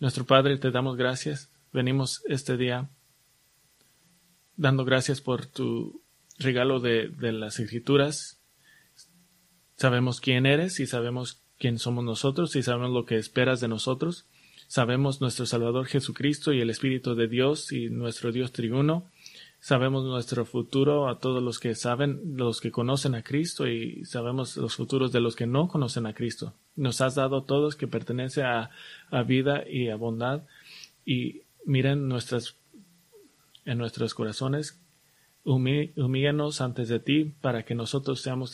Nuestro Padre, te damos gracias. Venimos este día dando gracias por tu regalo de, las escrituras. Sabemos quién eres y sabemos quién somos nosotros y sabemos lo que esperas de nosotros. Sabemos nuestro Salvador Jesucristo y el Espíritu de Dios y nuestro Dios triuno. Sabemos nuestro futuro a todos los que saben, los que conocen a Cristo y sabemos los futuros de los que no conocen a Cristo. Nos has dado todos que pertenece a, a vida y a bondad y miren nuestras en nuestros corazones humíllanos antes de ti para que nosotros seamos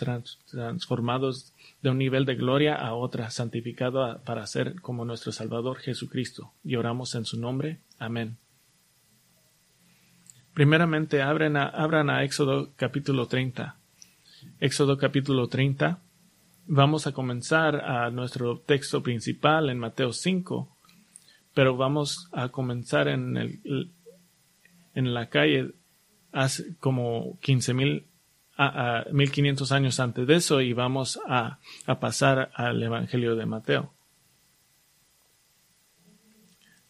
transformados de un nivel de gloria a otra, santificado para ser como nuestro Salvador Jesucristo. Y oramos en su nombre. Amén. Primeramente, abran a Éxodo capítulo 30. Éxodo capítulo 30. Vamos a comenzar a nuestro texto principal en Mateo 5, pero vamos a comenzar en, el, en la calle hace como 15 mil a, 1500 años antes de eso y vamos a, a pasar al Evangelio de Mateo.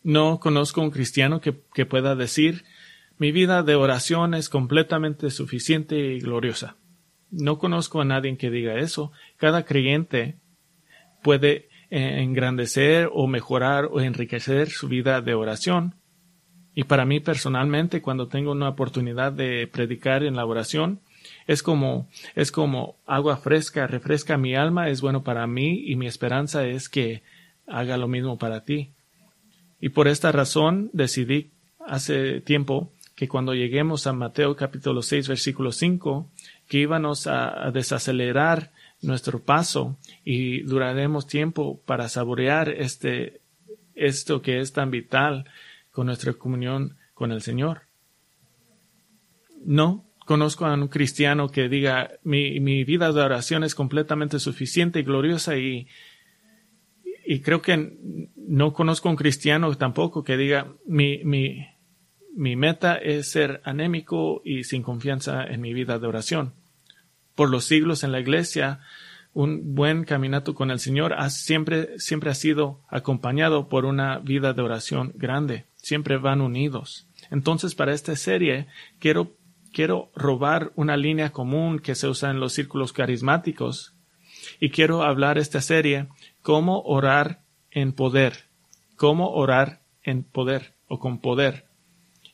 No conozco un cristiano que, que pueda decir mi vida de oración es completamente suficiente y gloriosa. No conozco a nadie que diga eso. Cada creyente puede eh, engrandecer o mejorar o enriquecer su vida de oración y para mí personalmente, cuando tengo una oportunidad de predicar en la oración, es como, es como agua fresca, refresca mi alma, es bueno para mí y mi esperanza es que haga lo mismo para ti. Y por esta razón decidí hace tiempo que cuando lleguemos a Mateo capítulo 6 versículo 5, que íbamos a, desacelerar nuestro paso y duraremos tiempo para saborear este, esto que es tan vital con nuestra comunión con el Señor. No conozco a un cristiano que diga mi, mi vida de oración es completamente suficiente y gloriosa y, y creo que no conozco a un cristiano tampoco que diga mi, mi, mi meta es ser anémico y sin confianza en mi vida de oración. Por los siglos en la iglesia, un buen caminato con el Señor ha siempre, siempre ha sido acompañado por una vida de oración grande siempre van unidos. Entonces, para esta serie, quiero, quiero robar una línea común que se usa en los círculos carismáticos y quiero hablar esta serie cómo orar en poder, cómo orar en poder o con poder.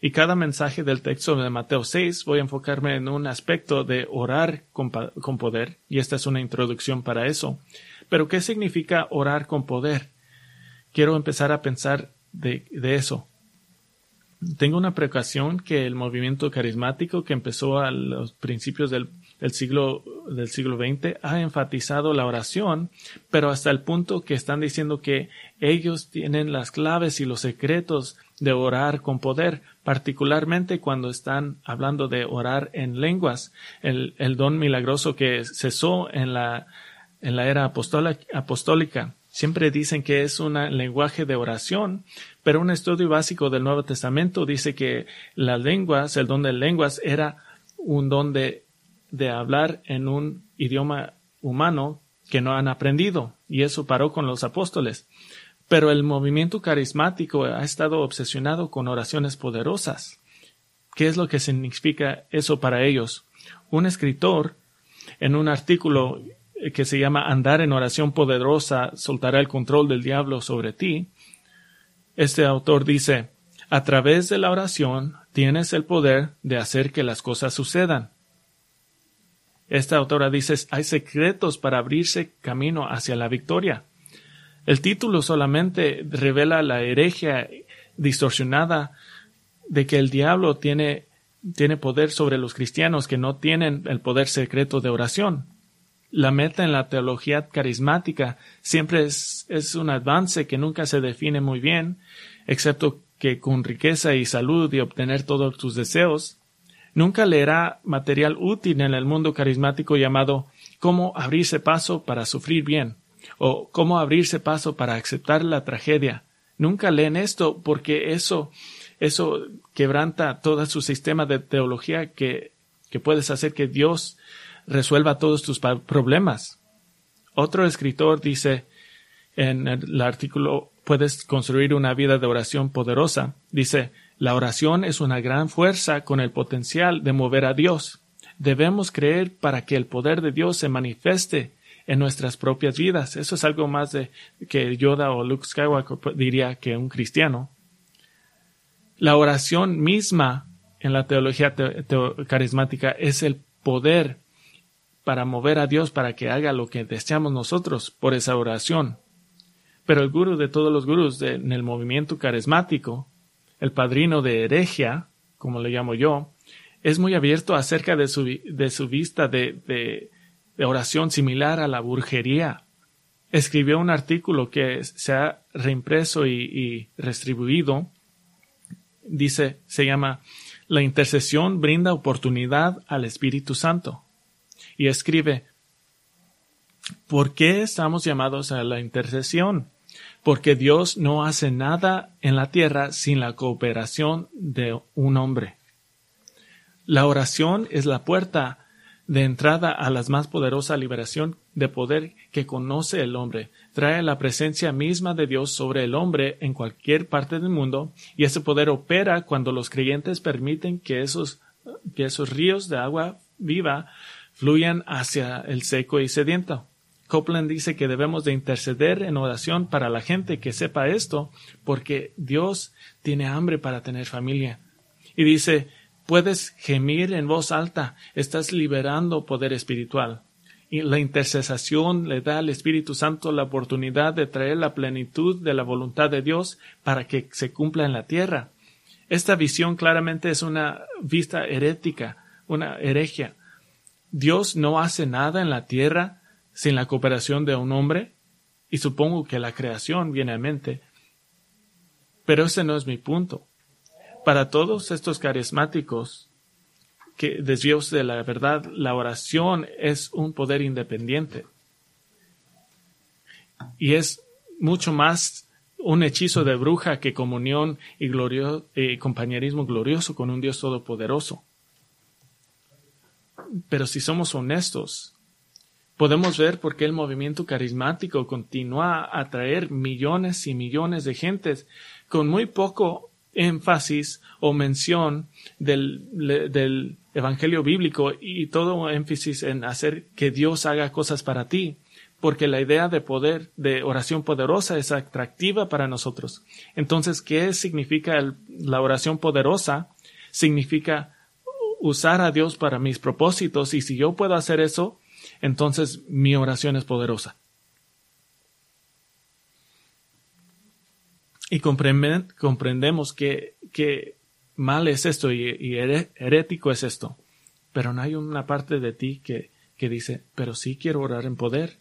Y cada mensaje del texto de Mateo 6 voy a enfocarme en un aspecto de orar con, con, poder, y esta es una introducción para eso. Pero, ¿qué significa orar con poder? Quiero empezar a pensar de, de eso. Tengo una precaución que el movimiento carismático que empezó a los principios del, siglo del siglo XX ha enfatizado la oración, pero hasta el punto que están diciendo que ellos tienen las claves y los secretos de orar con poder, particularmente cuando están hablando de orar en lenguas, el, el don milagroso que cesó en la, en la era apostólica. Siempre dicen que es un lenguaje de oración, pero un estudio básico del Nuevo Testamento dice que las lenguas, el don de lenguas, era un don de, de hablar en un idioma humano que no han aprendido, y eso paró con los apóstoles. Pero el movimiento carismático ha estado obsesionado con oraciones poderosas. ¿Qué es lo que significa eso para ellos? Un escritor, en un artículo que se llama Andar en oración poderosa soltará el control del diablo sobre ti, este autor dice, a través de la oración tienes el poder de hacer que las cosas sucedan. Esta autora dice, hay secretos para abrirse camino hacia la victoria. El título solamente revela la heregia distorsionada de que el diablo tiene, tiene poder sobre los cristianos que no tienen el poder secreto de oración. La meta en la teología carismática siempre es, es, un avance que nunca se define muy bien, excepto que con riqueza y salud y obtener todos tus deseos. Nunca leerá material útil en el mundo carismático llamado cómo abrirse paso para sufrir bien o cómo abrirse paso para aceptar la tragedia. Nunca leen esto porque eso, eso quebranta todo su sistema de teología que, que puedes hacer que Dios resuelva todos tus problemas. Otro escritor dice en el artículo puedes construir una vida de oración poderosa. Dice, la oración es una gran fuerza con el potencial de mover a Dios. Debemos creer para que el poder de Dios se manifieste en nuestras propias vidas. Eso es algo más de que Yoda o Luke Skywalker diría que un cristiano. La oración misma en la teología carismática es el poder para mover a Dios para que haga lo que deseamos nosotros por esa oración. Pero el gurú de todos los gurús en el movimiento carismático, el padrino de heregia, como le llamo yo, es muy abierto acerca de su, de su vista de oración similar a la burjería. Escribió un artículo que se ha reimpreso y, y restribuido. Dice, se llama La intercesión brinda oportunidad al Espíritu Santo. Y escribe, ¿por qué estamos llamados a la intercesión? Porque Dios no hace nada en la tierra sin la cooperación de un hombre. La oración es la puerta de entrada a la más poderosa liberación de poder que conoce el hombre. Trae la presencia misma de Dios sobre el hombre en cualquier parte del mundo y ese poder opera cuando los creyentes permiten que esos, que esos ríos de agua viva fluyan hacia el seco y sediento. Copeland dice que debemos de interceder en oración para la gente que sepa esto, porque Dios tiene hambre para tener familia. Y dice, Puedes gemir en voz alta, estás liberando poder espiritual. Y la intercesación le da al Espíritu Santo la oportunidad de traer la plenitud de la voluntad de Dios para que se cumpla en la tierra. Esta visión claramente es una vista herética, una heregia. Dios no hace nada en la tierra sin la cooperación de un hombre, y supongo que la creación viene a mente. Pero ese no es mi punto. Para todos estos carismáticos que desvíos de la verdad, la oración es un poder independiente. Y es mucho más un hechizo de bruja que comunión y, y compañerismo glorioso con un Dios todopoderoso. Pero si somos honestos, podemos ver por qué el movimiento carismático continúa a atraer millones y millones de gentes con muy poco énfasis o mención del, del Evangelio bíblico y todo énfasis en hacer que Dios haga cosas para ti, porque la idea de poder, de oración poderosa es atractiva para nosotros. Entonces, ¿qué significa la oración poderosa? Significa usar a Dios para mis propósitos y si yo puedo hacer eso, entonces mi oración es poderosa. Y comprendemos que, mal es esto y, herético es esto. Pero no hay una parte de ti que, que dice, pero sí quiero orar en poder.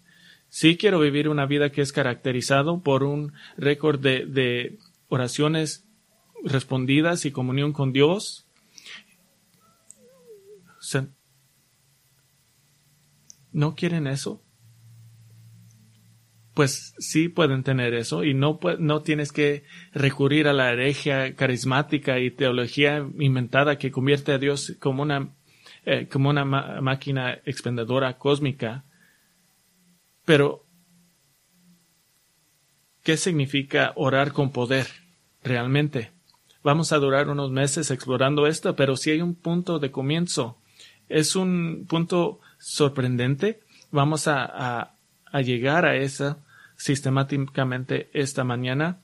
Sí quiero vivir una vida que es caracterizado por un récord de oraciones respondidas y comunión con Dios. ¿No quieren eso? Pues sí pueden tener eso y no, no tienes que recurrir a la heregia carismática y teología inventada que convierte a Dios como una, eh, como una máquina expendedora cósmica. Pero, ¿qué significa orar con poder realmente? Vamos a durar unos meses explorando esto, pero si hay un punto de comienzo. Es un punto sorprendente. Vamos a, a llegar a esa sistemáticamente esta mañana,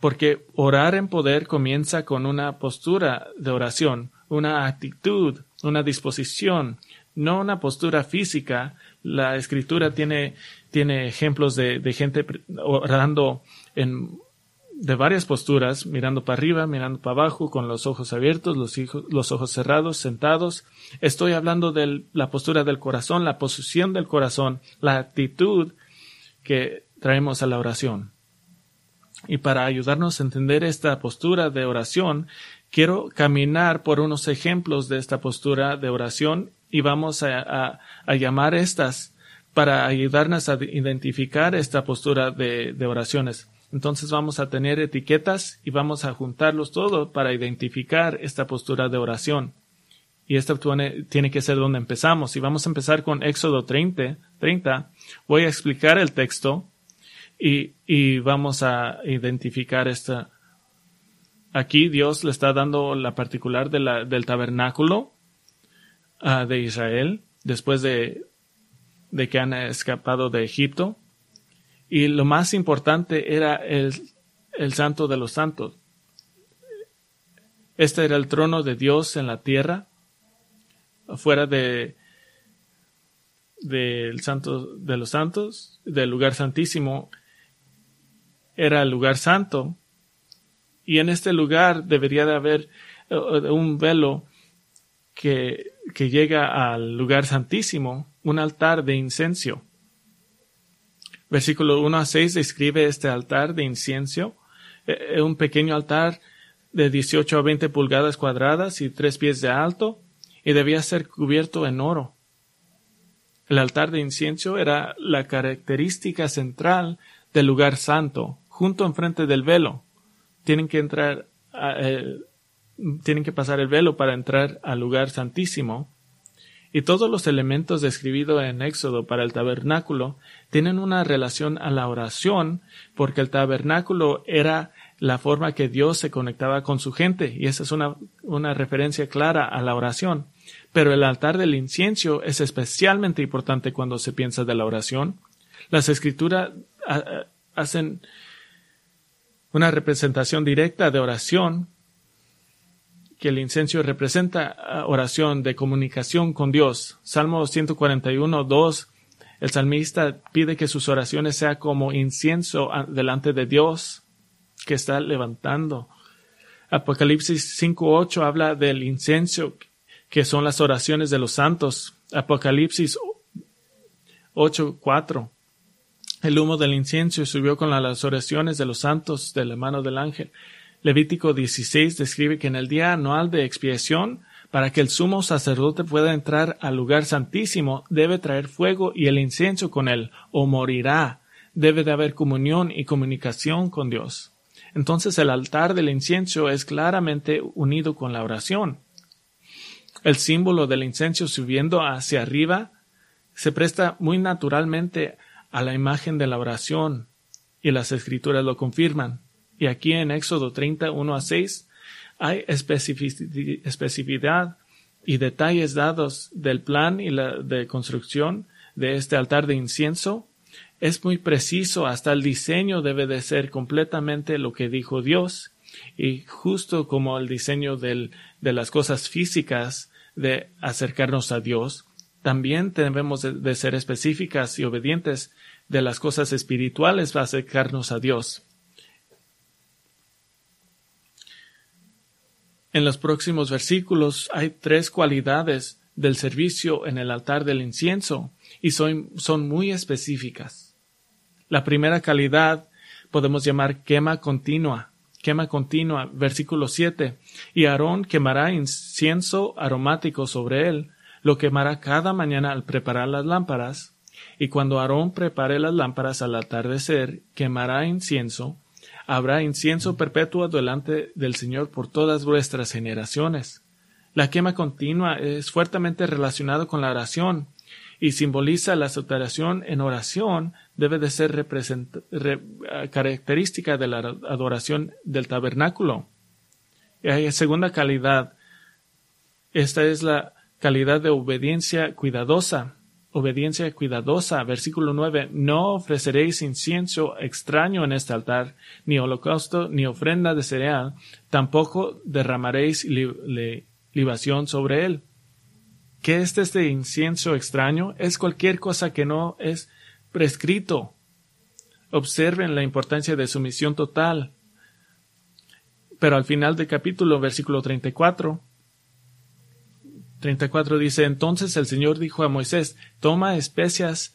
porque orar en poder comienza con una postura de oración, una actitud, una disposición, no una postura física. La escritura tiene, tiene ejemplos de, gente orando en, de varias posturas, mirando para arriba, mirando para abajo, con los ojos abiertos, los, los ojos cerrados, sentados. Estoy hablando de la postura del corazón, la posición del corazón, la actitud que traemos a la oración. Y para ayudarnos a entender esta postura de oración, quiero caminar por unos ejemplos de esta postura de oración y vamos a, llamar estas para ayudarnos a identificar esta postura de, de, oraciones. Entonces vamos a tener etiquetas y vamos a juntarlos todos para identificar esta postura de oración. Y esto tiene que ser donde empezamos. Y vamos a empezar con Éxodo 30. 30. Voy a explicar el texto Y, y vamos a identificar esta. Aquí Dios le está dando la particular de la, del tabernáculo uh, de Israel después de, de que han escapado de Egipto. Y lo más importante era el, el santo de los santos. Este era el trono de Dios en la tierra, fuera de del santo de los santos, del lugar santísimo, era el lugar santo. Y en este lugar debería de haber eh, un velo que, que llega al lugar santísimo, un altar de incienso. Versículo 1 a 6 describe este altar de incienso, eh, un pequeño altar de 18 a 20 pulgadas cuadradas y tres pies de alto, y debía ser cubierto en oro. El altar de incienso era la característica central del lugar santo, junto enfrente del velo. Tienen que entrar, eh, tienen que pasar el velo para entrar al lugar santísimo. Y todos los elementos describidos en Éxodo para el tabernáculo tienen una relación a la oración, porque el tabernáculo era la forma que Dios se conectaba con su gente, y esa es una, una referencia clara a la oración. Pero el altar del incienso es especialmente importante cuando se piensa de la oración. Las escrituras hacen una representación directa de oración, que el incienso representa oración de comunicación con Dios. Salmo 141, 2, el salmista pide que sus oraciones sean como incienso delante de Dios que está levantando. Apocalipsis 5.8 habla del incienso que son las oraciones de los santos. Apocalipsis 8.4. El humo del incienso subió con las oraciones de los santos de la mano del ángel. Levítico 16 describe que en el día anual de expiación, para que el sumo sacerdote pueda entrar al lugar santísimo, debe traer fuego y el incienso con él, o morirá. Debe de haber comunión y comunicación con Dios. Entonces el altar del incienso es claramente unido con la oración. El símbolo del incienso subiendo hacia arriba se presta muy naturalmente a la imagen de la oración y las escrituras lo confirman. Y aquí en Éxodo 31 a 6 hay especificidad y detalles dados del plan y la de construcción de este altar de incienso. Es muy preciso, hasta el diseño debe de ser completamente lo que dijo Dios. Y justo como el diseño del, de las cosas físicas de acercarnos a Dios, también debemos de, ser específicas y obedientes de las cosas espirituales para acercarnos a Dios. En los próximos versículos hay tres cualidades del servicio en el altar del incienso y son, son muy específicas. La primera calidad podemos llamar quema continua quema continua, versículo 7. Y Aarón quemará incienso aromático sobre él, lo quemará cada mañana al preparar las lámparas, y cuando Aarón prepare las lámparas al atardecer, quemará incienso, habrá incienso perpetuo delante del Señor por todas vuestras generaciones. La quema continua es fuertemente relacionado con la oración, y simboliza la saturación en oración debe de ser característica de la adoración del tabernáculo. Y segunda calidad. Esta es la calidad de obediencia cuidadosa. Obediencia cuidadosa. Versículo 9. No ofreceréis incienso extraño en este altar, ni holocausto, ni ofrenda de cereal. Tampoco derramaréis libación sobre él ¿Qué es este incienso extraño? Es cualquier cosa que no es prescrito. Observen la importancia de sumisión total. Pero al final del capítulo, versículo 34, 34 dice, entonces el Señor dijo a Moisés, toma especias,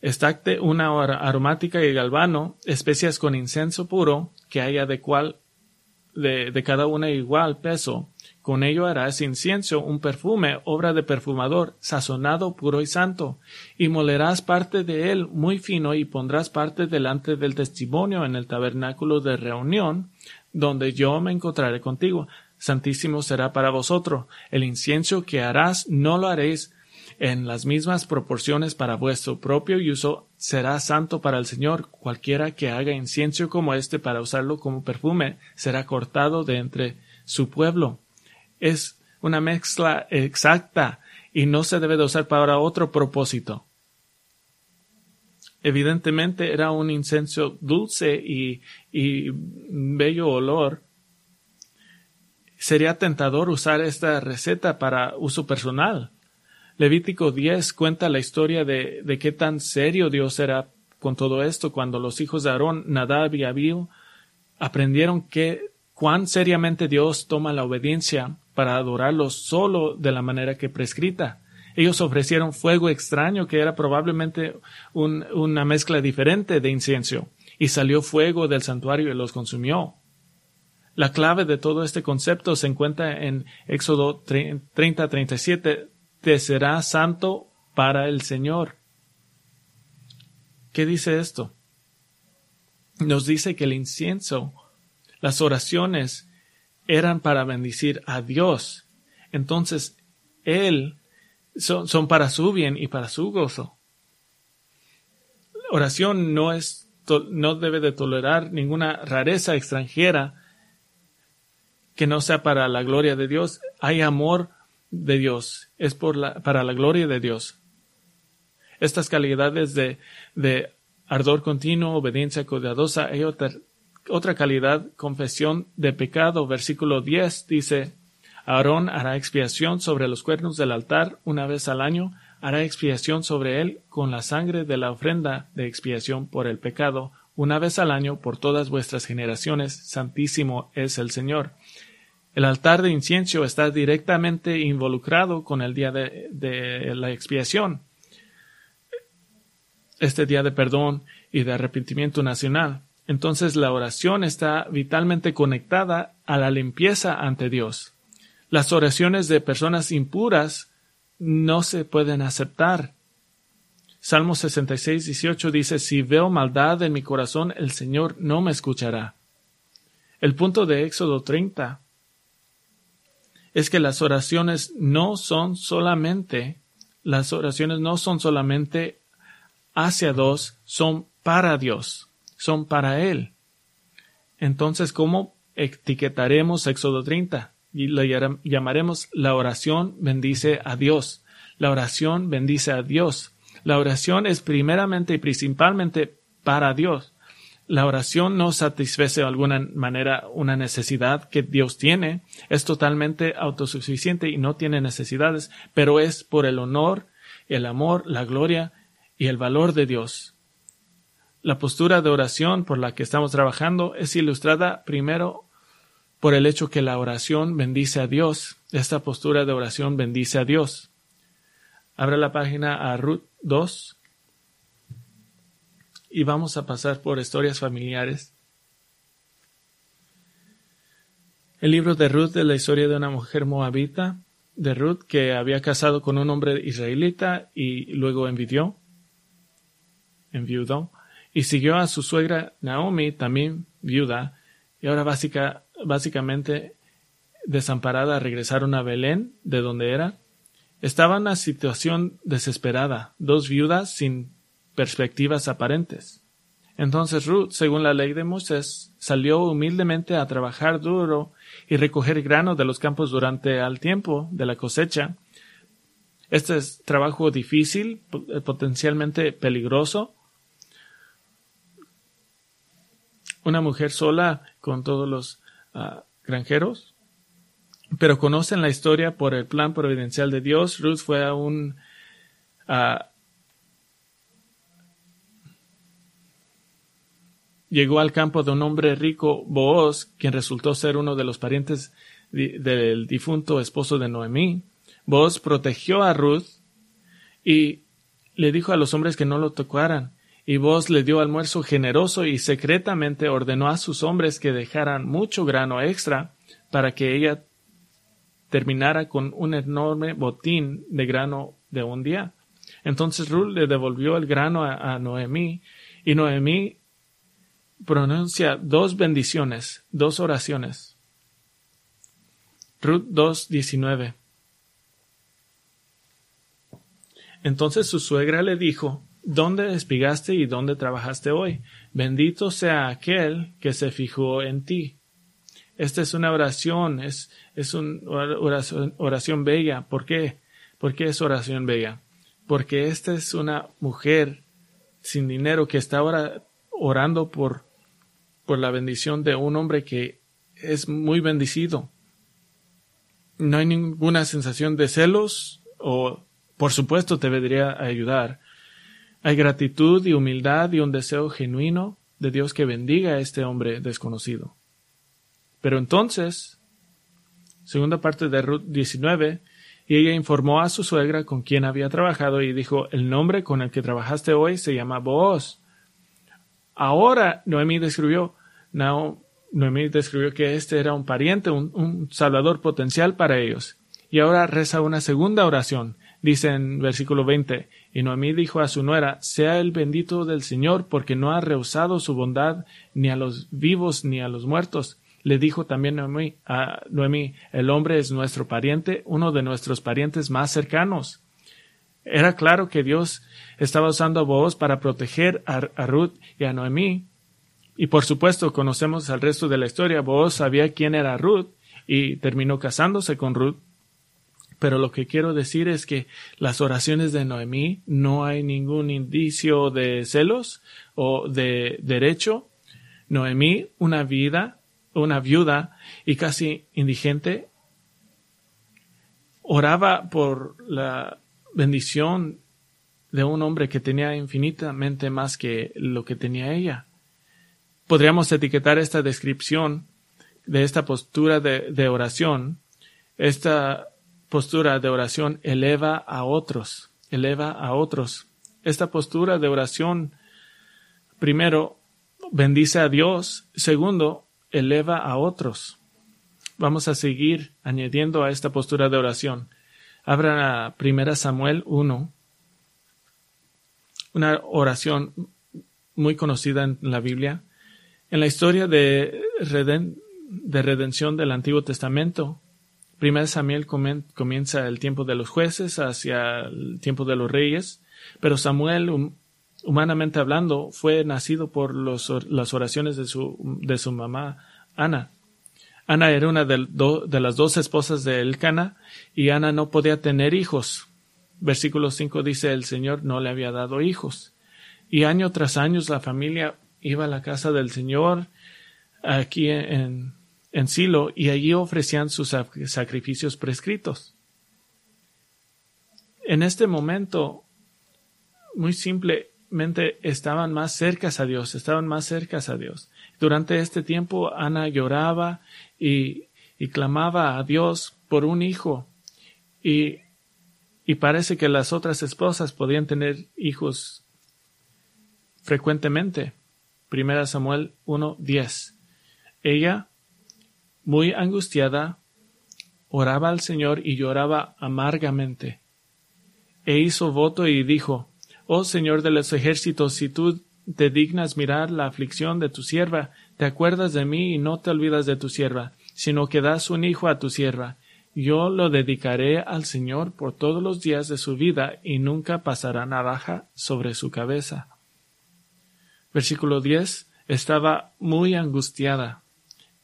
estacte una aromática y galvano, especias con incienso puro, que haya de cual, de, de cada una igual peso, con ello harás incienso, un perfume, obra de perfumador, sazonado, puro y santo, y molerás parte de él muy fino y pondrás parte delante del testimonio en el tabernáculo de reunión, donde yo me encontraré contigo. Santísimo será para vosotros. El incienso que harás no lo haréis en las mismas proporciones para vuestro propio uso, será santo para el Señor. Cualquiera que haga incienso como este para usarlo como perfume será cortado de entre su pueblo. Es una mezcla exacta y no se debe de usar para otro propósito. Evidentemente era un incenso dulce y bello olor. Sería tentador usar esta receta para uso personal Levítico 10 cuenta la historia de, de qué tan serio Dios era con todo esto cuando los hijos de Aarón, Nadab y Abiú, aprendieron que cuán seriamente Dios toma la obediencia para adorarlo solo de la manera que prescrita. Ellos ofrecieron fuego extraño que era probablemente una mezcla diferente de incienso, y salió fuego del santuario y los consumió. La clave de todo este concepto se encuentra en Éxodo 30-37, te será santo para el Señor. ¿Qué dice esto? Nos dice que el incienso, las oraciones, eran para bendecir a Dios. Entonces, Él son, son para su bien y para su gozo. oración no es no debe de tolerar ninguna rareza extranjera que no sea para la gloria de Dios. Hay amor de Dios, es por la, para la gloria de Dios. Estas calidades de, de ardor continuo, obediencia cuidadosa, hay otra, otra calidad, confesión de pecado. Versículo 10 dice, Aarón hará expiación sobre los cuernos del altar una vez al año, hará expiación sobre él con la sangre de la ofrenda de expiación por el pecado, una vez al año por todas vuestras generaciones, santísimo es el Señor. El altar de incienso está directamente involucrado con el día de, la expiación, este día de perdón y de arrepentimiento nacional. Entonces la oración está vitalmente conectada a la limpieza ante Dios. Las oraciones de personas impuras no se pueden aceptar. Salmo 66, 18 dice, Si veo maldad en mi corazón, el Señor no me escuchará. El punto de Éxodo 30 es que las oraciones no son solamente, las oraciones no son solamente hacia Dios, son para Dios, son para Él. Entonces, ¿cómo etiquetaremos Éxodo 30? Y lo llamaremos la oración bendice a Dios. La oración bendice a Dios. La oración es primeramente y principalmente para Dios la oración no satisface de alguna manera una necesidad que Dios tiene, es totalmente autosuficiente y no tiene necesidades, pero es por el honor, el amor, la gloria y el valor de Dios. La postura de oración por la que estamos trabajando es ilustrada primero por el hecho que la oración bendice a Dios. Esta postura de oración bendice a Dios. Abre la página a Ruth 2, y vamos a pasar por historias familiares. El libro de Ruth es la historia de una mujer moabita, de Ruth que había casado con un hombre israelita y luego envidió, enviudó, y siguió a su suegra Naomi, también viuda, y ahora básica, básicamente desamparada regresaron a Belén, de donde era. Estaba en una situación desesperada, dos viudas sin perspectivas aparentes. Entonces Ruth, según la ley de Moisés, salió humildemente a trabajar duro y recoger grano de los campos durante el tiempo de la cosecha. Este es trabajo difícil, eh, potencialmente peligroso. Una mujer sola con todos los ah, granjeros. Pero conocen la historia por el plan providencial de Dios. Ruth fue a un llegó al campo de un hombre rico, Booz, quien resultó ser uno de los parientes del difunto esposo de Noemí. Booz protegió a Ruth y le dijo a los hombres que no lo tocaran. Y Booz le dio almuerzo generoso y secretamente ordenó a sus hombres que dejaran mucho grano extra para que ella terminara con un enorme botín de grano de un día. Entonces Ruth le devolvió el grano a, a Noemí y Noemí pronuncia dos bendiciones, dos oraciones. Ruth 2.19. Entonces su suegra le dijo, ¿Dónde espigaste y dónde trabajaste hoy? Bendito sea aquel que se fijó en ti. Esta es una oración, es, es una oración, oración bella. ¿Por qué? ¿Por qué es oración bella? Porque esta es una mujer sin dinero que está ahora orando por, por la bendición de un hombre que es muy bendecido. No hay ninguna sensación de celos o, por supuesto, te debería ayudar. Hay gratitud y humildad y un deseo genuino de Dios que bendiga a este hombre desconocido. Pero entonces, segunda parte de Ruth 19, y ella informó a su suegra con quien había trabajado y dijo, el nombre con el que trabajaste hoy se llama Booz. Ahora Noemí describió, Noemí describió que este era un pariente, un, salvador potencial para ellos. Y ahora reza una segunda oración. Dice en versículo 20, y Noemí dijo a su nuera, sea el bendito del Señor, porque no ha rehusado su bondad ni a los vivos ni a los muertos. Le dijo también Noemí, a Noemí, el hombre es nuestro pariente, uno de nuestros parientes más cercanos. Era claro que Dios estaba usando a Boaz para proteger a, a Ruth y a Noemí. Y por supuesto conocemos al resto de la historia. Boaz sabía quién era Ruth y terminó casándose con Ruth pero lo que quiero decir es que las oraciones de Noemí no hay ningún indicio de celos o de derecho. Noemí, una vida, una viuda y casi indigente, oraba por la bendición de un hombre que tenía infinitamente más que lo que tenía ella. Podríamos etiquetar esta descripción de esta postura de, oración, esta postura de oración eleva a otros, eleva a otros. Esta postura de oración, primero, bendice a Dios, segundo, eleva a otros. Vamos a seguir añadiendo a esta postura de oración. Abran a 1 Samuel 1, una oración muy conocida en la Biblia. En la historia de, de redención del Antiguo Testamento, Primero Samuel comienza el tiempo de los jueces hacia el tiempo de los reyes, pero Samuel, humanamente hablando, fue nacido por las oraciones de su, de su mamá Ana. Ana era una de, de, las dos esposas de Elcana y Ana no podía tener hijos. Versículo 5 dice el Señor no le había dado hijos. Y año tras año la familia iba a la casa del Señor aquí en, en Silo y allí ofrecían sus sacrificios prescritos. En este momento, muy simplemente estaban más cercas a Dios, estaban más cercas a Dios. Durante este tiempo, Ana lloraba y, y clamaba a Dios por un hijo y, y parece que las otras esposas podían tener hijos frecuentemente. Primera Samuel 1.10. Ella muy angustiada, oraba al Señor y lloraba amargamente. E hizo voto y dijo, Oh Señor de los ejércitos, si tú te dignas mirar la aflicción de tu sierva, te acuerdas de mí y no te olvidas de tu sierva, sino que das un hijo a tu sierva. Yo lo dedicaré al Señor por todos los días de su vida y nunca pasará navaja sobre su cabeza. Versículo 10. Estaba muy angustiada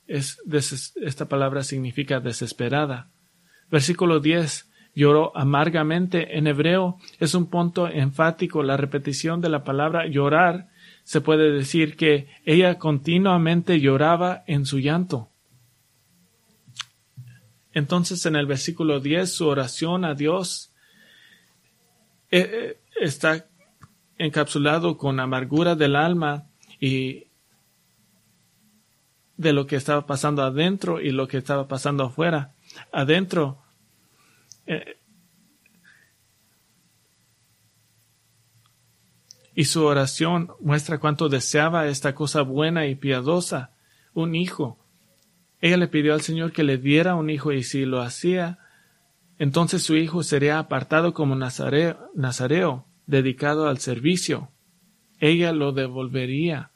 es esta palabra significa desesperada. Versículo 10. Lloró amargamente. En hebreo es un punto enfático. La repetición de la palabra llorar se puede decir que ella continuamente lloraba en su llanto. Entonces en el versículo 10 su oración a Dios eh, eh, está encapsulado con amargura del alma y de lo que estaba pasando adentro y lo que estaba pasando afuera. Adentro, eh, y su oración muestra cuánto deseaba esta cosa buena y piadosa, un hijo. Ella le pidió al Señor que le diera un hijo y si lo hacía, entonces su hijo sería apartado como nazareo, nazareo dedicado al servicio. Ella lo devolvería.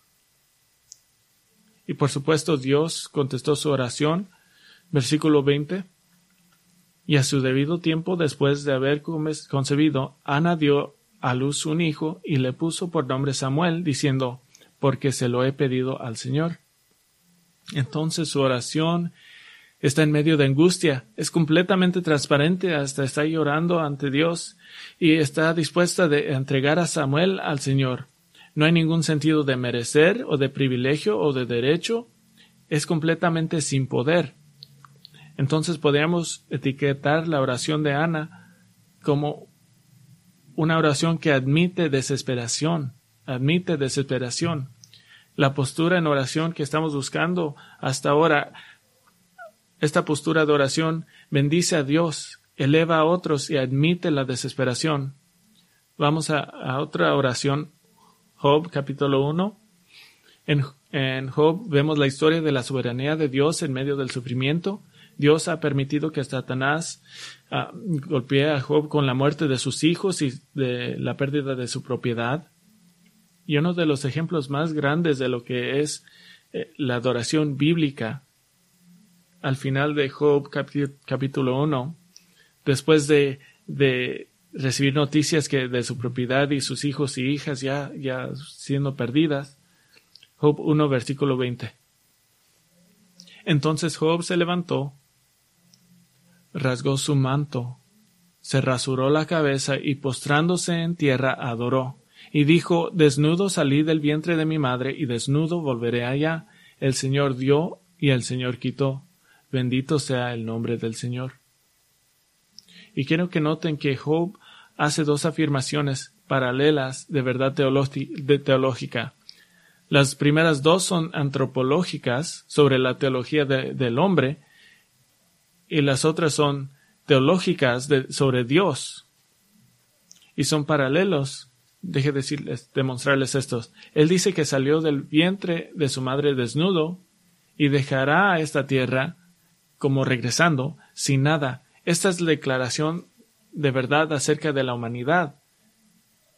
Y por supuesto Dios contestó su oración. Versículo 20. Y a su debido tiempo, después de haber concebido, Ana dio a luz un hijo y le puso por nombre Samuel, diciendo, porque se lo he pedido al Señor. Entonces su oración está en medio de angustia, es completamente transparente, hasta está llorando ante Dios y está dispuesta de entregar a Samuel al Señor. No hay ningún sentido de merecer o de privilegio o de derecho, es completamente sin poder. Entonces podríamos etiquetar la oración de Ana como una oración que admite desesperación, admite desesperación. La postura en oración que estamos buscando hasta ahora esta postura de oración bendice a Dios, eleva a otros y admite la desesperación. Vamos a, otra oración, Job capítulo 1. En, Job vemos la historia de la soberanía de Dios en medio del sufrimiento. Dios ha permitido que Satanás uh, golpee a Job con la muerte de sus hijos y de la pérdida de su propiedad. Y uno de los ejemplos más grandes de lo que es eh, la adoración bíblica al final de Job capítulo 1, después de, recibir noticias que de su propiedad y sus hijos y hijas ya, ya siendo perdidas. Job 1 versículo 20. Entonces Job se levantó, rasgó su manto, se rasuró la cabeza y postrándose en tierra adoró, y dijo, Desnudo salí del vientre de mi madre y desnudo volveré allá. El Señor dio y el Señor quitó. Bendito sea el nombre del Señor. Y quiero que noten que Job hace dos afirmaciones paralelas de verdad teológica. Las primeras dos son antropológicas sobre la teología del hombre y las otras son teológicas sobre Dios. Y son paralelos. Deje decirles, demostrarles estos. Él dice que salió del vientre de su madre desnudo y dejará esta tierra como regresando, sin nada. Esta es la declaración de verdad acerca de la humanidad.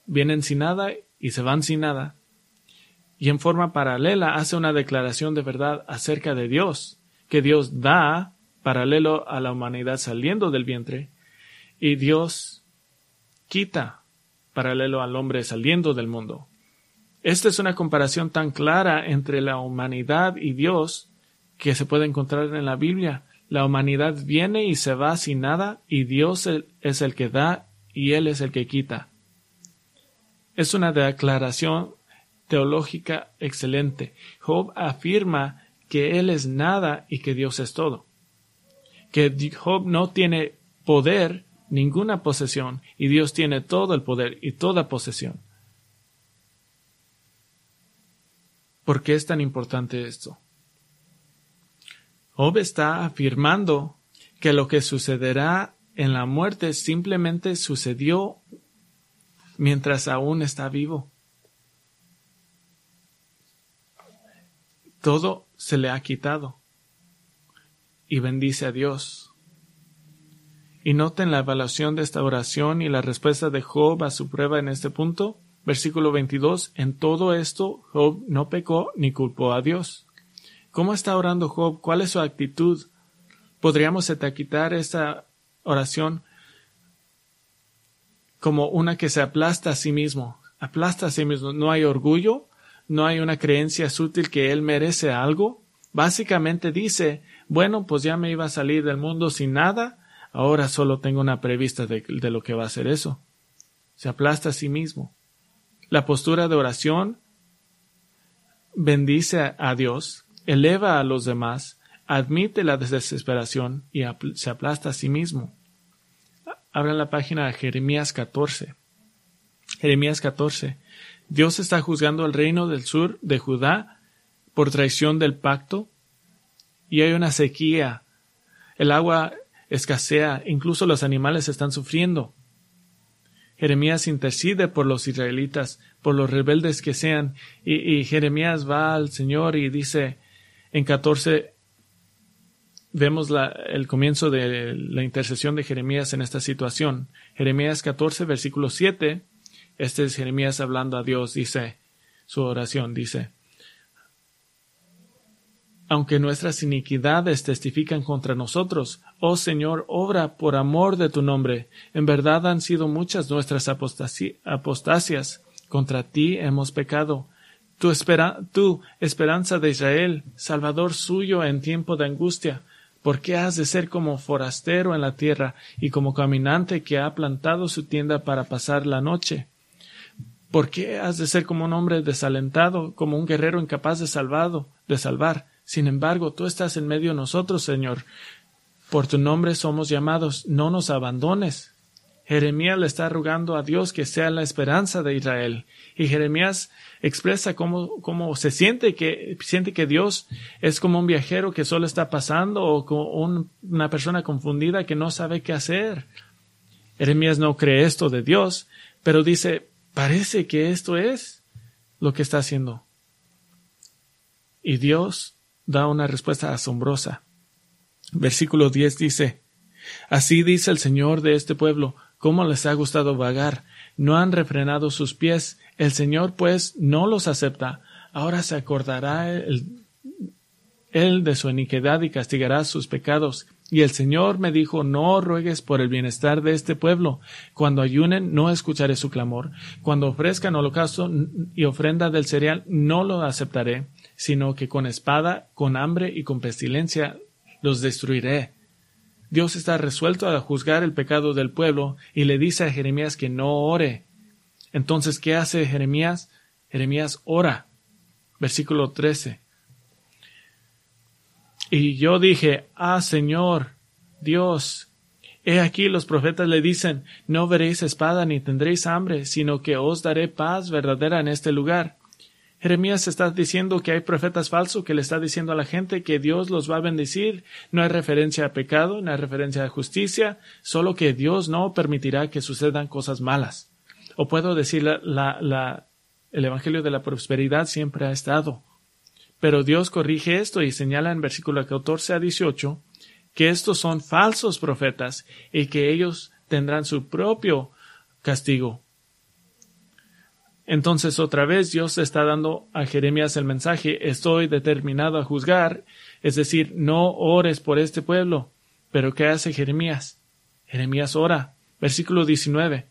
Vienen sin nada y se van sin nada. Y en forma paralela hace una declaración de verdad acerca de Dios, que Dios da paralelo a la humanidad saliendo del vientre, y Dios quita paralelo al hombre saliendo del mundo. Esta es una comparación tan clara entre la humanidad y Dios que se puede encontrar en la Biblia. La humanidad viene y se va sin nada y Dios es el que da y Él es el que quita. Es una declaración teológica excelente. Job afirma que Él es nada y que Dios es todo. Que Job no tiene poder, ninguna posesión, y Dios tiene todo el poder y toda posesión. ¿Por qué es tan importante esto? Job está afirmando que lo que sucederá en la muerte simplemente sucedió mientras aún está vivo. Todo se le ha quitado y bendice a Dios. Y noten la evaluación de esta oración y la respuesta de Job a su prueba en este punto. Versículo 22. En todo esto Job no pecó ni culpó a Dios. ¿Cómo está orando Job? ¿Cuál es su actitud? Podríamos quitar esta oración como una que se aplasta a sí mismo, aplasta a sí mismo. No hay orgullo, no hay una creencia sutil que él merece algo. Básicamente dice, bueno, pues ya me iba a salir del mundo sin nada, ahora solo tengo una prevista de, de lo que va a ser eso. Se aplasta a sí mismo. La postura de oración bendice a Dios, eleva a los demás, admite la desesperación y se aplasta a sí mismo. Abran la página de Jeremías 14. Jeremías 14. Dios está juzgando al reino del sur de Judá por traición del pacto y hay una sequía. El agua escasea, incluso los animales están sufriendo. Jeremías intercede por los israelitas, por los rebeldes que sean, y Jeremías va al Señor y dice, en 14 vemos el comienzo de la intercesión de Jeremías en esta situación. Jeremías 14, versículo 7. Este es Jeremías hablando a Dios, dice su oración, dice, aunque nuestras iniquidades testifican contra nosotros. Oh Señor, obra por amor de tu nombre. En verdad han sido muchas nuestras apostasias. Contra ti hemos pecado. Tu, espera tú, esperanza de Israel, Salvador suyo en tiempo de angustia, ¿por qué has de ser como forastero en la tierra y como caminante que ha plantado su tienda para pasar la noche? ¿Por qué has de ser como un hombre desalentado, como un guerrero incapaz de de salvar? Sin embargo, tú estás en medio de nosotros, Señor. Por tu nombre somos llamados, no nos abandones. Jeremías le está rogando a Dios que sea la esperanza de Israel. Y Jeremías expresa cómo, cómo se siente que, siente que Dios es como un viajero que solo está pasando o como una persona confundida que no sabe qué hacer. Jeremías no cree esto de Dios, pero dice, parece que esto es lo que está haciendo. Y Dios da una respuesta asombrosa. Versículo 10 dice, Así dice el Señor de este pueblo, cómo les ha gustado vagar, no han refrenado sus pies, el Señor pues no los acepta, ahora se acordará él, de su iniquidad y castigará sus pecados. Y el Señor me dijo, no ruegues por el bienestar de este pueblo. Cuando ayunen, no escucharé su clamor. Cuando ofrezcan holocausto y ofrenda del cereal, no lo aceptaré sino que con espada, con hambre y con pestilencia los destruiré. Dios está resuelto a juzgar el pecado del pueblo y le dice a Jeremías que no ore. Entonces, ¿qué hace Jeremías? Jeremías ora. Versículo 13. Y yo dije, Ah, Señor, Dios, he aquí los profetas le dicen, no veréis espada ni tendréis hambre, sino que os daré paz verdadera en este lugar. Jeremías está diciendo que hay profetas falsos que le está diciendo a la gente que Dios los va a bendecir. No hay referencia a pecado, no hay referencia a justicia, solo que Dios no permitirá que sucedan cosas malas. O puedo decir, la, el Evangelio de la prosperidad siempre ha estado. Pero Dios corrige esto y señala en versículo 14 a 18 que estos son falsos profetas y que ellos tendrán su propio castigo. Entonces otra vez Dios está dando a Jeremías el mensaje, estoy determinado a juzgar, es decir, no ores por este pueblo. Pero ¿qué hace Jeremías? Jeremías ora. Versículo 19.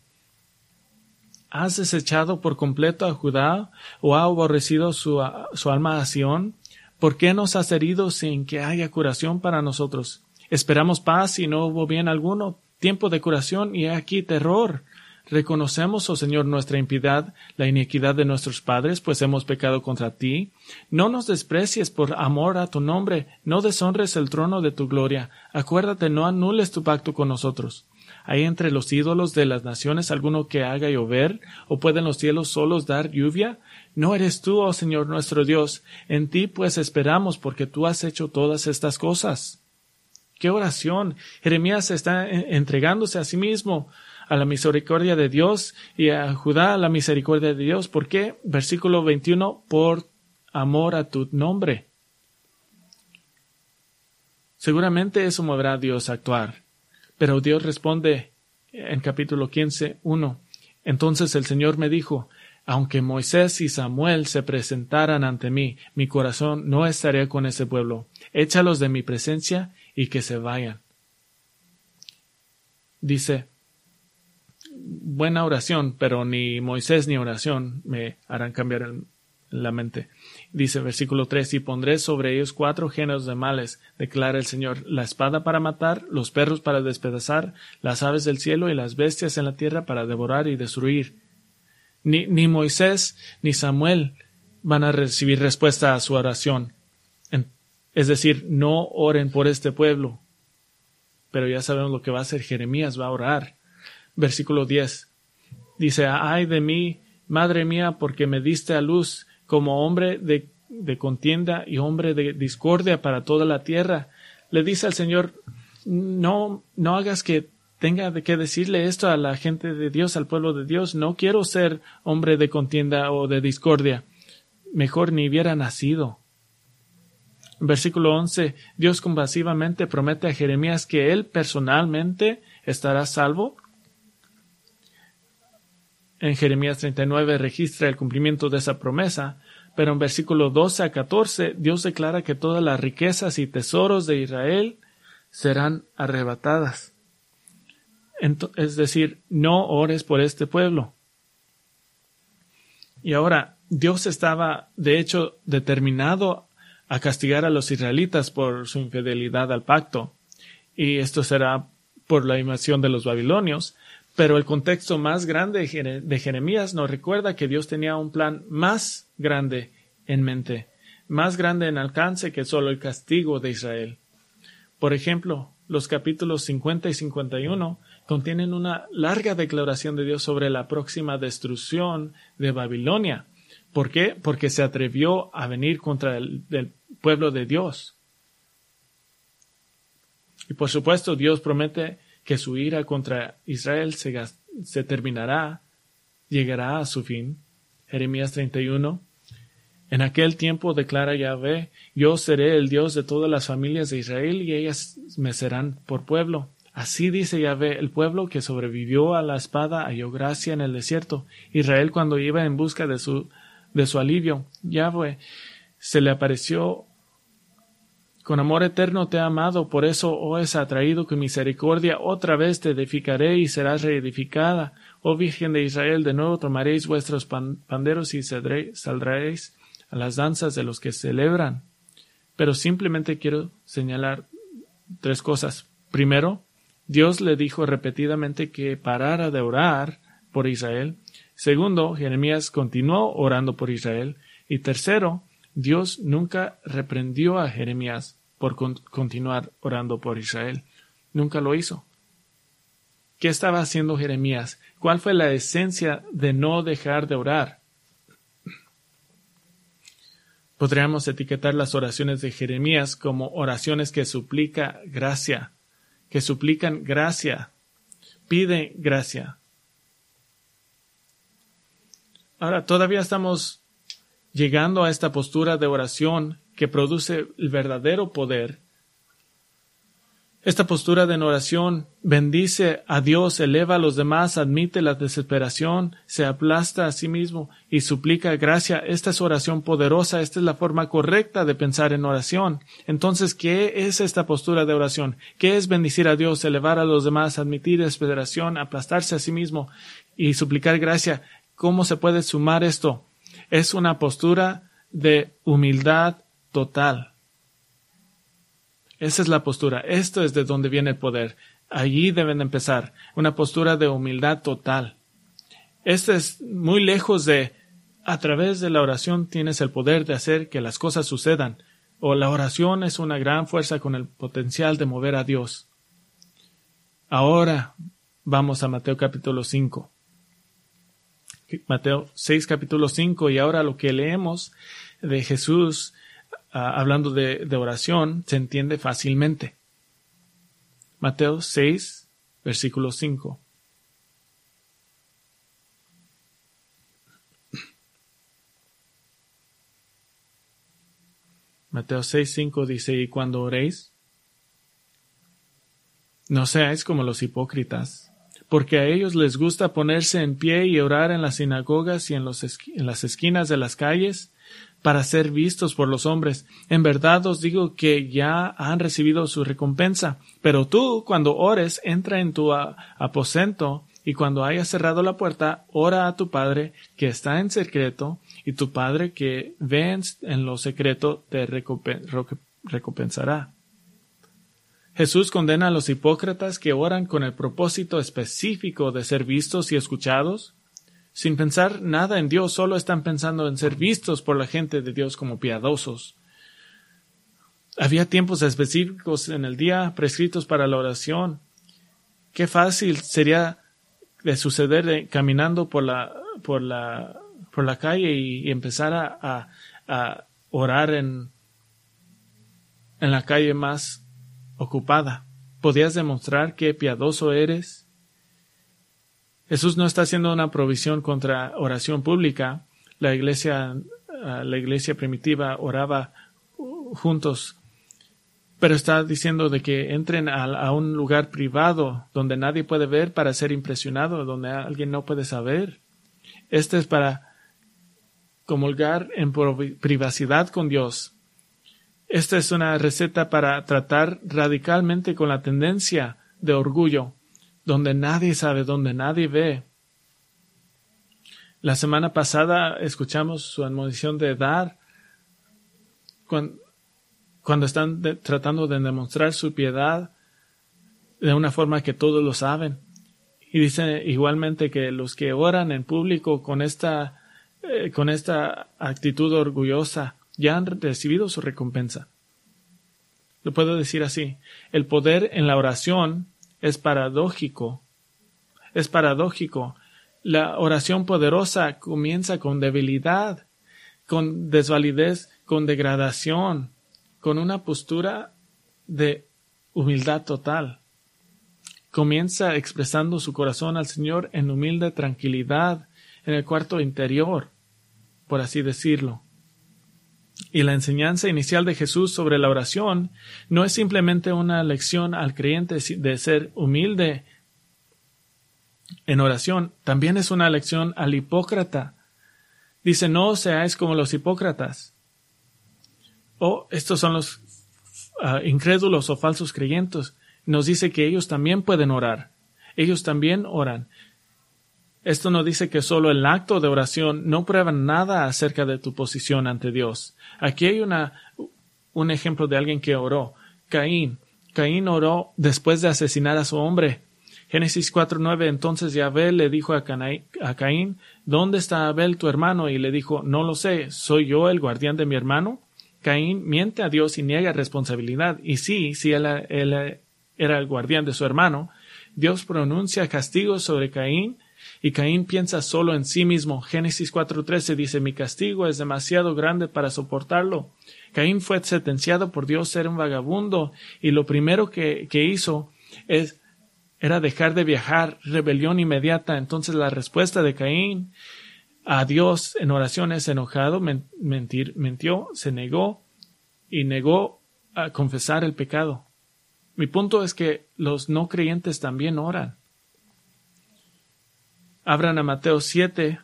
¿Has desechado por completo a Judá o ha aborrecido su, su alma a Sión? ¿Por qué nos has herido sin que haya curación para nosotros? Esperamos paz y no hubo bien alguno, tiempo de curación y aquí terror. Reconocemos, oh Señor, nuestra impiedad, la iniquidad de nuestros padres, pues hemos pecado contra ti. No nos desprecies por amor a tu nombre, no deshonres el trono de tu gloria. Acuérdate, no anules tu pacto con nosotros. ¿Hay entre los ídolos de las naciones alguno que haga llover? ¿O pueden los cielos solos dar lluvia? No eres tú, oh Señor nuestro Dios. En ti pues esperamos, porque tú has hecho todas estas cosas. ¡Qué oración! Jeremías está entregándose a sí mismo a la misericordia de Dios y a Judá a la misericordia de Dios. ¿Por qué? Versículo 21, por amor a tu nombre. Seguramente eso moverá a Dios a actuar. Pero Dios responde en capítulo 15, 1. Entonces el Señor me dijo, aunque Moisés y Samuel se presentaran ante mí, mi corazón no estaría con ese pueblo. Échalos de mi presencia y que se vayan. Dice, buena oración, pero ni Moisés ni oración me harán cambiar la mente. Dice versículo 3, y pondré sobre ellos cuatro géneros de males, declara el Señor, la espada para matar, los perros para despedazar, las aves del cielo y las bestias en la tierra para devorar y destruir. Ni, ni Moisés ni Samuel van a recibir respuesta a su oración. Es decir, no oren por este pueblo. Pero ya sabemos lo que va a hacer Jeremías, va a orar versículo 10. Dice, ay de mí, madre mía, porque me diste a luz como hombre de, contienda y hombre de discordia para toda la tierra. Le dice al Señor, no, no hagas que tenga de que decirle esto a la gente de Dios, al pueblo de Dios. No quiero ser hombre de contienda o de discordia. Mejor ni hubiera nacido. Versículo 11. Dios compasivamente promete a Jeremías que él personalmente estará salvo en Jeremías 39 registra el cumplimiento de esa promesa, pero en versículo 12 a 14 Dios declara que todas las riquezas y tesoros de Israel serán arrebatadas. es decir, no ores por este pueblo. Y ahora, Dios estaba, de hecho, determinado a castigar a los israelitas por su infidelidad al pacto, y esto será por la invasión de los babilonios, pero el contexto más grande de Jeremías nos recuerda que Dios tenía un plan más grande en mente, más grande en alcance que solo el castigo de Israel. Por ejemplo, los capítulos 50 y 51 contienen una larga declaración de Dios sobre la próxima destrucción de Babilonia. ¿Por qué? Porque se atrevió a venir contra el, pueblo de Dios. Y por supuesto, Dios promete que su ira contra Israel se, se terminará, llegará a su fin. Jeremías 31. En aquel tiempo declara Yahvé, yo seré el Dios de todas las familias de Israel y ellas me serán por pueblo. Así dice Yahvé, el pueblo que sobrevivió a la espada halló gracia en el desierto. Israel cuando iba en busca de su, de su alivio, Yahvé se le apareció con amor eterno te he amado, por eso oh es atraído con misericordia, otra vez te edificaré y serás reedificada. Oh Virgen de Israel, de nuevo tomaréis vuestros panderos y saldréis a las danzas de los que celebran. Pero simplemente quiero señalar tres cosas. Primero, Dios le dijo repetidamente que parara de orar por Israel. Segundo, Jeremías continuó orando por Israel. Y tercero, Dios nunca reprendió a Jeremías por continuar orando por Israel. Nunca lo hizo. ¿Qué estaba haciendo Jeremías? ¿Cuál fue la esencia de no dejar de orar? Podríamos etiquetar las oraciones de Jeremías como oraciones que suplica gracia, que suplican gracia, pide gracia. Ahora, todavía estamos llegando a esta postura de oración que produce el verdadero poder. Esta postura de oración bendice a Dios, eleva a los demás, admite la desesperación, se aplasta a sí mismo y suplica gracia. Esta es oración poderosa, esta es la forma correcta de pensar en oración. Entonces, ¿qué es esta postura de oración? ¿Qué es bendecir a Dios, elevar a los demás, admitir desesperación, aplastarse a sí mismo y suplicar gracia? ¿Cómo se puede sumar esto? Es una postura de humildad total. Esa es la postura. Esto es de donde viene el poder. Allí deben empezar. Una postura de humildad total. Esto es muy lejos de a través de la oración tienes el poder de hacer que las cosas sucedan. O la oración es una gran fuerza con el potencial de mover a Dios. Ahora vamos a Mateo capítulo 5. Mateo 6, capítulo 5, y ahora lo que leemos de Jesús ah, hablando de, de oración se entiende fácilmente. Mateo 6, versículo 5. Mateo 6, 5 dice, y cuando oréis, no seáis como los hipócritas porque a ellos les gusta ponerse en pie y orar en las sinagogas y en, en, las esquinas de las calles para ser vistos por los hombres. En verdad os digo que ya han recibido su recompensa. Pero tú, cuando ores, entra en tu aposento y cuando hayas cerrado la puerta, ora a tu Padre que está en secreto, y tu Padre que ve en lo secreto te recompensará. Jesús condena a los hipócritas que oran con el propósito específico de ser vistos y escuchados. Sin pensar nada en Dios, solo están pensando en ser vistos por la gente de Dios como piadosos. Había tiempos específicos en el día prescritos para la oración. Qué fácil sería de suceder caminando por la, por la, por la calle y, empezar a, a, orar en, en la calle más ocupada. ¿Podías demostrar qué piadoso eres? Jesús no está haciendo una provisión contra oración pública. La iglesia, ah, la iglesia primitiva oraba juntos, pero está diciendo de que entren a, un lugar privado donde nadie puede ver para ser impresionado, donde alguien no puede saber. Este es para comulgar en privacidad con Dios. Esta es una receta para tratar radicalmente con la tendencia de orgullo, donde nadie sabe, donde nadie ve. La semana pasada escuchamos su admonición de dar cuando, están tratando de demostrar su piedad de una forma que todos lo saben. Y dice igualmente que los que oran en público con esta, eh, con esta actitud orgullosa ya han recibido su recompensa. Lo puedo decir así. El poder en la oración es paradójico. Es paradójico. La oración poderosa comienza con debilidad, con desvalidez, con degradación, con una postura de humildad total comienza expresando su corazón al Señor en humilde tranquilidad en el cuarto interior, por así decirlo. Y la enseñanza inicial de Jesús sobre la oración no es simplemente una lección al creyente de ser humilde en oración, también es una lección al hipócrita. Dice, no seáis como los hipócritas. O estos son los ah, incrédulos o falsos creyentes nos dice que ellos también pueden orar. Ellos también oran. Esto no dice que solo el acto de oración no prueba nada acerca de tu posición ante Dios. Aquí hay una, un ejemplo de alguien que oró. Caín. Caín oró después de asesinar a su hombre. Génesis 4.9 Entonces Yahvé le dijo a, Caín, ¿Dónde está Abel tu hermano? Y le dijo, No lo sé, ¿soy yo el guardián de mi hermano? Caín miente a Dios y niega responsabilidad. Y sí, sí, él, él, era el guardián de su hermano, Dios pronuncia castigo sobre Caín y Caín piensa solo en sí mismo. Génesis 4.13 dice, mi castigo es demasiado grande para soportarlo. Caín fue sentenciado por Dios ser un vagabundo y lo primero que, que hizo es, era dejar de viajar, rebelión inmediata. Entonces la respuesta de Caín a Dios en oración es enojado, mentir, mintió, se negó y negó a confesar el pecado. Mi punto es que los no creyentes también oran. Abran a Mateo 7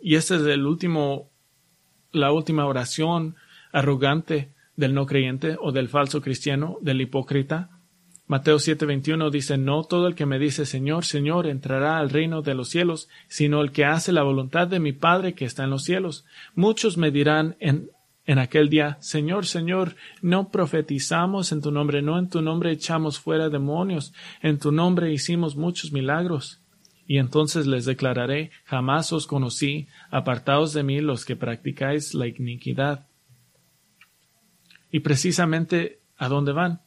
y esta es el último, la última oración arrogante del no creyente o del falso cristiano, del hipócrita. Mateo 7:21 dice, No todo el que me dice Señor, Señor entrará al reino de los cielos, sino el que hace la voluntad de mi Padre que está en los cielos. Muchos me dirán en en aquel día, Señor, Señor, no profetizamos en tu nombre, no en tu nombre echamos fuera demonios, en tu nombre hicimos muchos milagros. Y entonces les declararé, jamás os conocí, apartaos de mí los que practicáis la iniquidad. Y precisamente, ¿a dónde van?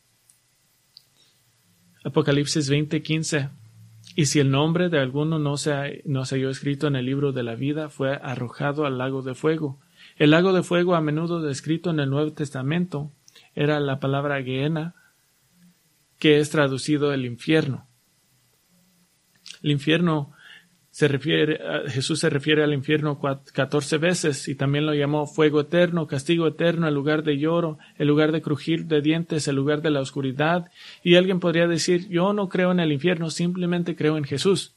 Apocalipsis 20:15. Y si el nombre de alguno no se, no se halló escrito en el libro de la vida, fue arrojado al lago de fuego. El lago de fuego, a menudo descrito en el Nuevo Testamento, era la palabra Gehenna, que es traducido el infierno. El infierno se refiere, Jesús se refiere al infierno catorce veces y también lo llamó fuego eterno, castigo eterno, el lugar de lloro, el lugar de crujir de dientes, el lugar de la oscuridad. Y alguien podría decir, yo no creo en el infierno, simplemente creo en Jesús.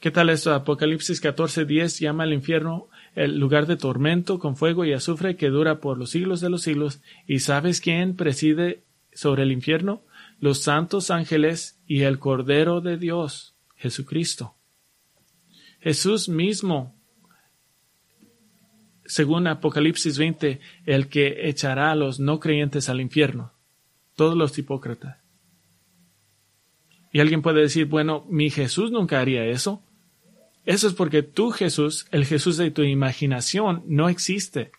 ¿Qué tal esto? Apocalipsis 14:10 llama al infierno el lugar de tormento con fuego y azufre que dura por los siglos de los siglos. ¿Y sabes quién preside sobre el infierno? Los santos ángeles y el Cordero de Dios, Jesucristo. Jesús mismo, según Apocalipsis 20, el que echará a los no creyentes al infierno, todos los hipócritas. Y alguien puede decir, bueno, mi Jesús nunca haría eso. Eso es porque tú, Jesús, el Jesús de tu imaginación, no existe.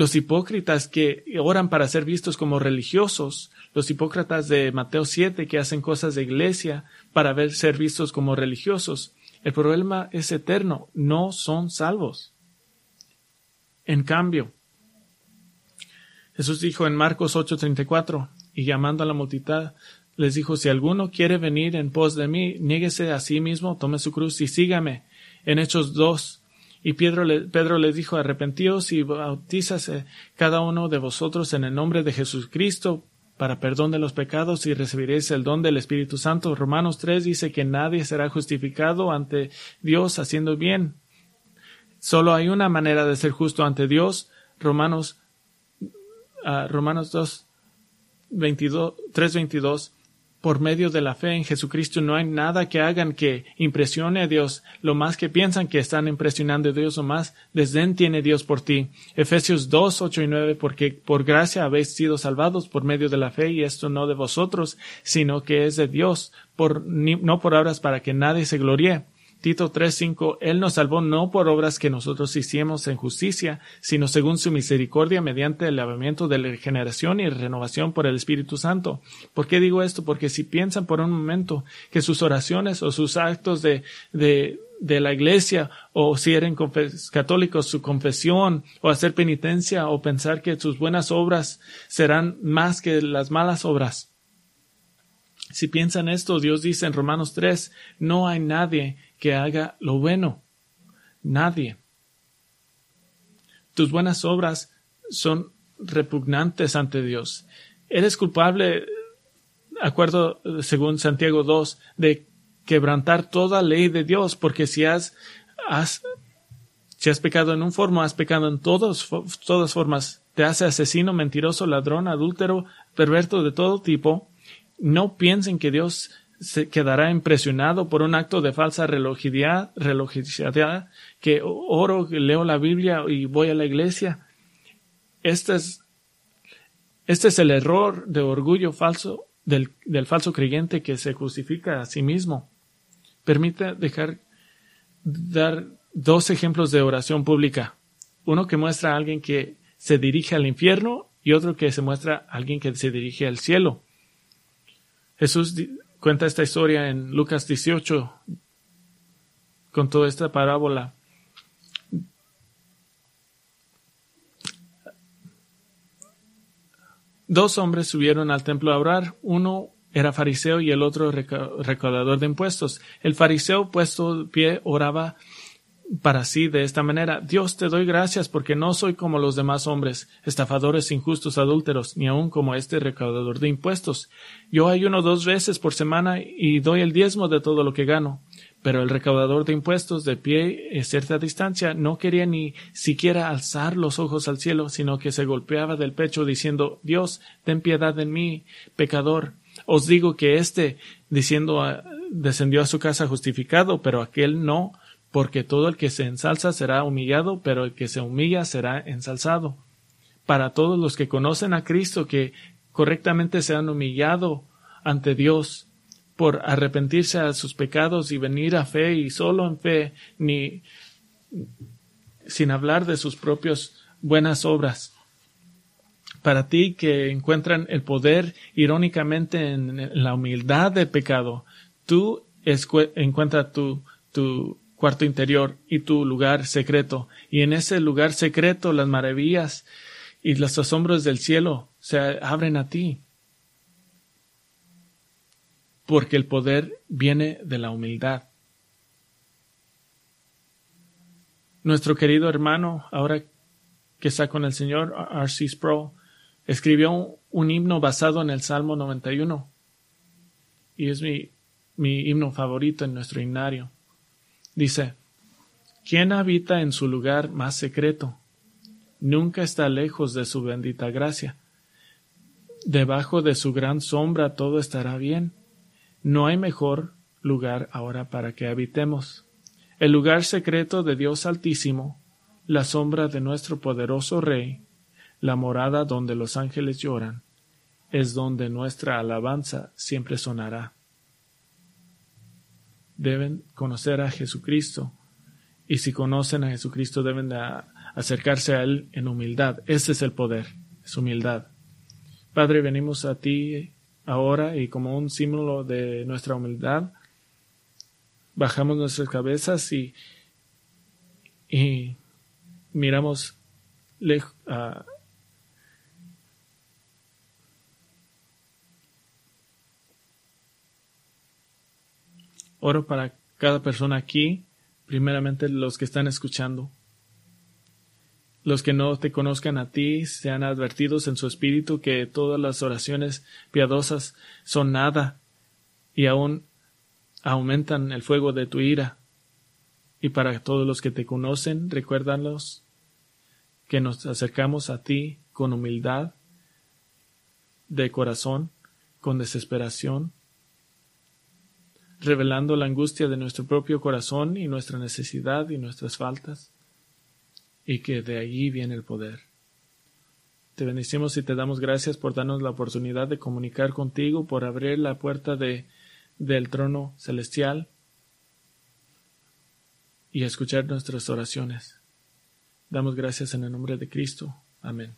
Los hipócritas que oran para ser vistos como religiosos, los hipócritas de Mateo 7 que hacen cosas de iglesia para ver, ser vistos como religiosos, el problema es eterno, no son salvos. En cambio, Jesús dijo en Marcos 8:34, y llamando a la multitud, les dijo, si alguno quiere venir en pos de mí, niéguese a sí mismo, tome su cruz y sígame. En Hechos 2. Y Pedro, le, Pedro les dijo, arrepentíos y bautízase cada uno de vosotros en el nombre de Jesucristo para perdón de los pecados y recibiréis el don del Espíritu Santo. Romanos 3 dice que nadie será justificado ante Dios haciendo bien. Solo hay una manera de ser justo ante Dios. Romanos, uh, Romanos 2, 22, 3, 22 por medio de la fe en Jesucristo no hay nada que hagan que impresione a Dios. Lo más que piensan que están impresionando a Dios o más desdén tiene Dios por ti. Efesios 2, 8 y 9, porque por gracia habéis sido salvados por medio de la fe y esto no de vosotros, sino que es de Dios, por, no por obras para que nadie se gloríe Tito 3:5, Él nos salvó no por obras que nosotros hicimos en justicia, sino según su misericordia mediante el lavamiento de la regeneración y renovación por el Espíritu Santo. ¿Por qué digo esto? Porque si piensan por un momento que sus oraciones o sus actos de, de, de la iglesia o si eran católicos su confesión o hacer penitencia o pensar que sus buenas obras serán más que las malas obras. Si piensan esto, Dios dice en Romanos 3, no hay nadie que haga lo bueno. Nadie. Tus buenas obras son repugnantes ante Dios. Eres culpable, acuerdo según Santiago 2, de quebrantar toda ley de Dios, porque si has, has si has pecado en un forma, has pecado en todos, todas formas. Te hace asesino, mentiroso, ladrón, adúltero, perverto de todo tipo. No piensen que Dios se quedará impresionado por un acto de falsa religiosidad, religiosidad que oro, leo la Biblia y voy a la iglesia. Este es, este es el error de orgullo falso del, del falso creyente que se justifica a sí mismo. Permite dejar dar dos ejemplos de oración pública. Uno que muestra a alguien que se dirige al infierno y otro que se muestra a alguien que se dirige al cielo. Jesús cuenta esta historia en Lucas 18 con toda esta parábola. Dos hombres subieron al templo a orar, uno era fariseo y el otro recaudador de impuestos. El fariseo puesto pie oraba para sí de esta manera, Dios te doy gracias porque no soy como los demás hombres, estafadores, injustos, adúlteros, ni aun como este recaudador de impuestos. Yo ayuno dos veces por semana y doy el diezmo de todo lo que gano. Pero el recaudador de impuestos, de pie a cierta distancia, no quería ni siquiera alzar los ojos al cielo, sino que se golpeaba del pecho diciendo Dios, ten piedad de mí, pecador. Os digo que éste, diciendo, descendió a su casa justificado, pero aquel no, porque todo el que se ensalza será humillado, pero el que se humilla será ensalzado. Para todos los que conocen a Cristo, que correctamente se han humillado ante Dios por arrepentirse a sus pecados y venir a fe y solo en fe, ni sin hablar de sus propias buenas obras. Para ti que encuentran el poder irónicamente en la humildad del pecado, tú encuentras tu, tu cuarto interior y tu lugar secreto. Y en ese lugar secreto las maravillas y los asombros del cielo se abren a ti. Porque el poder viene de la humildad. Nuestro querido hermano, ahora que está con el Señor, R.C. Sproul, escribió un himno basado en el Salmo 91. Y es mi, mi himno favorito en nuestro himnario. Dice, ¿quién habita en su lugar más secreto? Nunca está lejos de su bendita gracia. Debajo de su gran sombra todo estará bien. No hay mejor lugar ahora para que habitemos. El lugar secreto de Dios Altísimo, la sombra de nuestro poderoso Rey, la morada donde los ángeles lloran, es donde nuestra alabanza siempre sonará deben conocer a Jesucristo. Y si conocen a Jesucristo deben de acercarse a Él en humildad. Ese es el poder, es humildad. Padre, venimos a ti ahora y como un símbolo de nuestra humildad, bajamos nuestras cabezas y, y miramos lejos, Oro para cada persona aquí, primeramente los que están escuchando, los que no te conozcan a ti sean advertidos en su espíritu que todas las oraciones piadosas son nada y aún aumentan el fuego de tu ira. Y para todos los que te conocen, recuérdalos que nos acercamos a ti con humildad de corazón, con desesperación, revelando la angustia de nuestro propio corazón y nuestra necesidad y nuestras faltas y que de allí viene el poder. Te bendecimos y te damos gracias por darnos la oportunidad de comunicar contigo, por abrir la puerta de, del trono celestial y escuchar nuestras oraciones. Damos gracias en el nombre de Cristo. Amén.